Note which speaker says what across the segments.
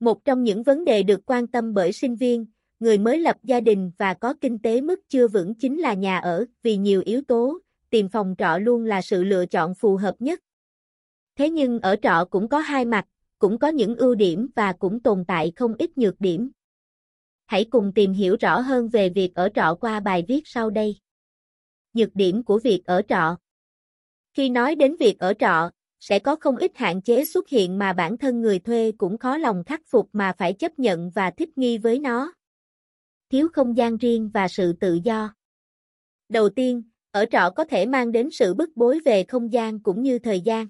Speaker 1: Một trong những vấn đề được quan tâm bởi sinh viên, người mới lập gia đình và có kinh tế mức chưa vững chính là nhà ở, vì nhiều yếu tố, tìm phòng trọ luôn là sự lựa chọn phù hợp nhất. Thế nhưng ở trọ cũng có hai mặt, cũng có những ưu điểm và cũng tồn tại không ít nhược điểm. Hãy cùng tìm hiểu rõ hơn về việc ở trọ qua bài viết sau đây. Nhược điểm của việc ở trọ Khi nói đến việc ở trọ, sẽ có không ít hạn chế xuất hiện mà bản thân người thuê cũng khó lòng khắc phục mà phải chấp nhận và thích nghi với nó. Thiếu không gian riêng và sự tự do. Đầu tiên, ở trọ có thể mang đến sự bức bối về không gian cũng như thời gian.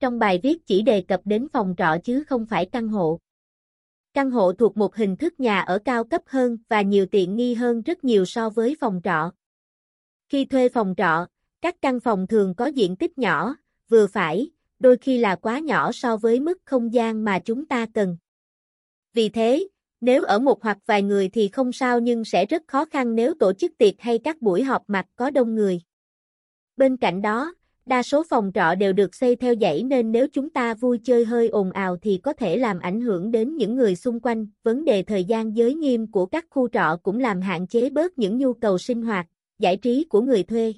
Speaker 1: Trong bài viết chỉ đề cập đến phòng trọ chứ không phải căn hộ. Căn hộ thuộc một hình thức nhà ở cao cấp hơn và nhiều tiện nghi hơn rất nhiều so với phòng trọ. Khi thuê phòng trọ, các căn phòng thường có diện tích nhỏ, vừa phải, đôi khi là quá nhỏ so với mức không gian mà chúng ta cần. Vì thế, nếu ở một hoặc vài người thì không sao nhưng sẽ rất khó khăn nếu tổ chức tiệc hay các buổi họp mặt có đông người. Bên cạnh đó, đa số phòng trọ đều được xây theo dãy nên nếu chúng ta vui chơi hơi ồn ào thì có thể làm ảnh hưởng đến những người xung quanh. Vấn đề thời gian giới nghiêm của các khu trọ cũng làm hạn chế bớt những nhu cầu sinh hoạt, giải trí của người thuê.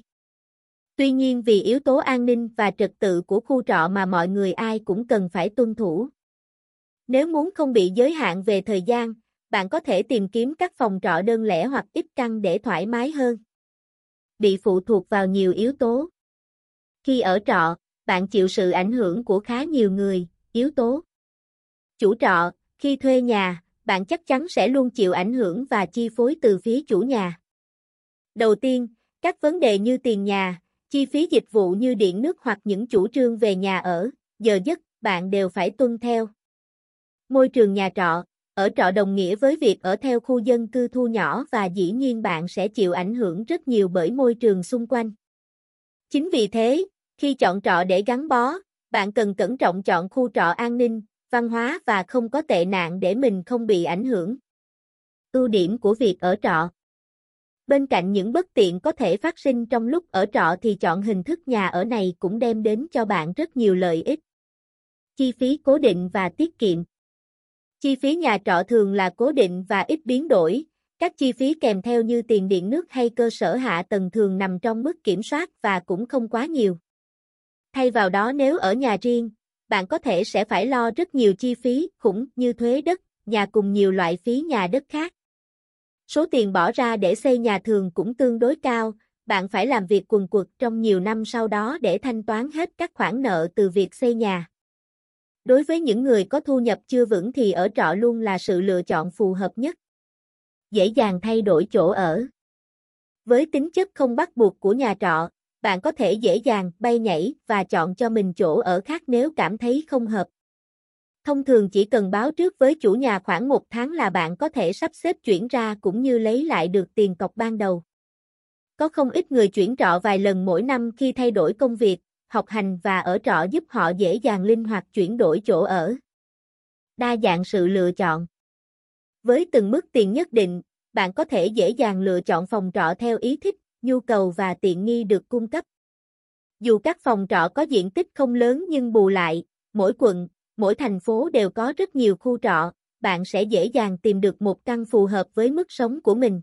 Speaker 1: Tuy nhiên vì yếu tố an ninh và trật tự của khu trọ mà mọi người ai cũng cần phải tuân thủ. Nếu muốn không bị giới hạn về thời gian, bạn có thể tìm kiếm các phòng trọ đơn lẻ hoặc ít căn để thoải mái hơn. Bị phụ thuộc vào nhiều yếu tố. Khi ở trọ, bạn chịu sự ảnh hưởng của khá nhiều người, yếu tố. Chủ trọ, khi thuê nhà, bạn chắc chắn sẽ luôn chịu ảnh hưởng và chi phối từ phía chủ nhà. Đầu tiên, các vấn đề như tiền nhà, chi phí dịch vụ như điện nước hoặc những chủ trương về nhà ở, giờ giấc, bạn đều phải tuân theo. Môi trường nhà trọ, ở trọ đồng nghĩa với việc ở theo khu dân cư thu nhỏ và dĩ nhiên bạn sẽ chịu ảnh hưởng rất nhiều bởi môi trường xung quanh. Chính vì thế, khi chọn trọ để gắn bó, bạn cần cẩn trọng chọn khu trọ an ninh, văn hóa và không có tệ nạn để mình không bị ảnh hưởng. Ưu điểm của việc ở trọ Bên cạnh những bất tiện có thể phát sinh trong lúc ở trọ thì chọn hình thức nhà ở này cũng đem đến cho bạn rất nhiều lợi ích. Chi phí cố định và tiết kiệm Chi phí nhà trọ thường là cố định và ít biến đổi, các chi phí kèm theo như tiền điện nước hay cơ sở hạ tầng thường nằm trong mức kiểm soát và cũng không quá nhiều. Thay vào đó nếu ở nhà riêng, bạn có thể sẽ phải lo rất nhiều chi phí khủng như thuế đất, nhà cùng nhiều loại phí nhà đất khác. Số tiền bỏ ra để xây nhà thường cũng tương đối cao, bạn phải làm việc quần quật trong nhiều năm sau đó để thanh toán hết các khoản nợ từ việc xây nhà. Đối với những người có thu nhập chưa vững thì ở trọ luôn là sự lựa chọn phù hợp nhất. Dễ dàng thay đổi chỗ ở. Với tính chất không bắt buộc của nhà trọ, bạn có thể dễ dàng bay nhảy và chọn cho mình chỗ ở khác nếu cảm thấy không hợp. Thông thường chỉ cần báo trước với chủ nhà khoảng một tháng là bạn có thể sắp xếp chuyển ra cũng như lấy lại được tiền cọc ban đầu. Có không ít người chuyển trọ vài lần mỗi năm khi thay đổi công việc, học hành và ở trọ giúp họ dễ dàng linh hoạt chuyển đổi chỗ ở. Đa dạng sự lựa chọn. Với từng mức tiền nhất định, bạn có thể dễ dàng lựa chọn phòng trọ theo ý thích, nhu cầu và tiện nghi được cung cấp. Dù các phòng trọ có diện tích không lớn nhưng bù lại, mỗi quận, mỗi thành phố đều có rất nhiều khu trọ, bạn sẽ dễ dàng tìm được một căn phù hợp với mức sống của mình.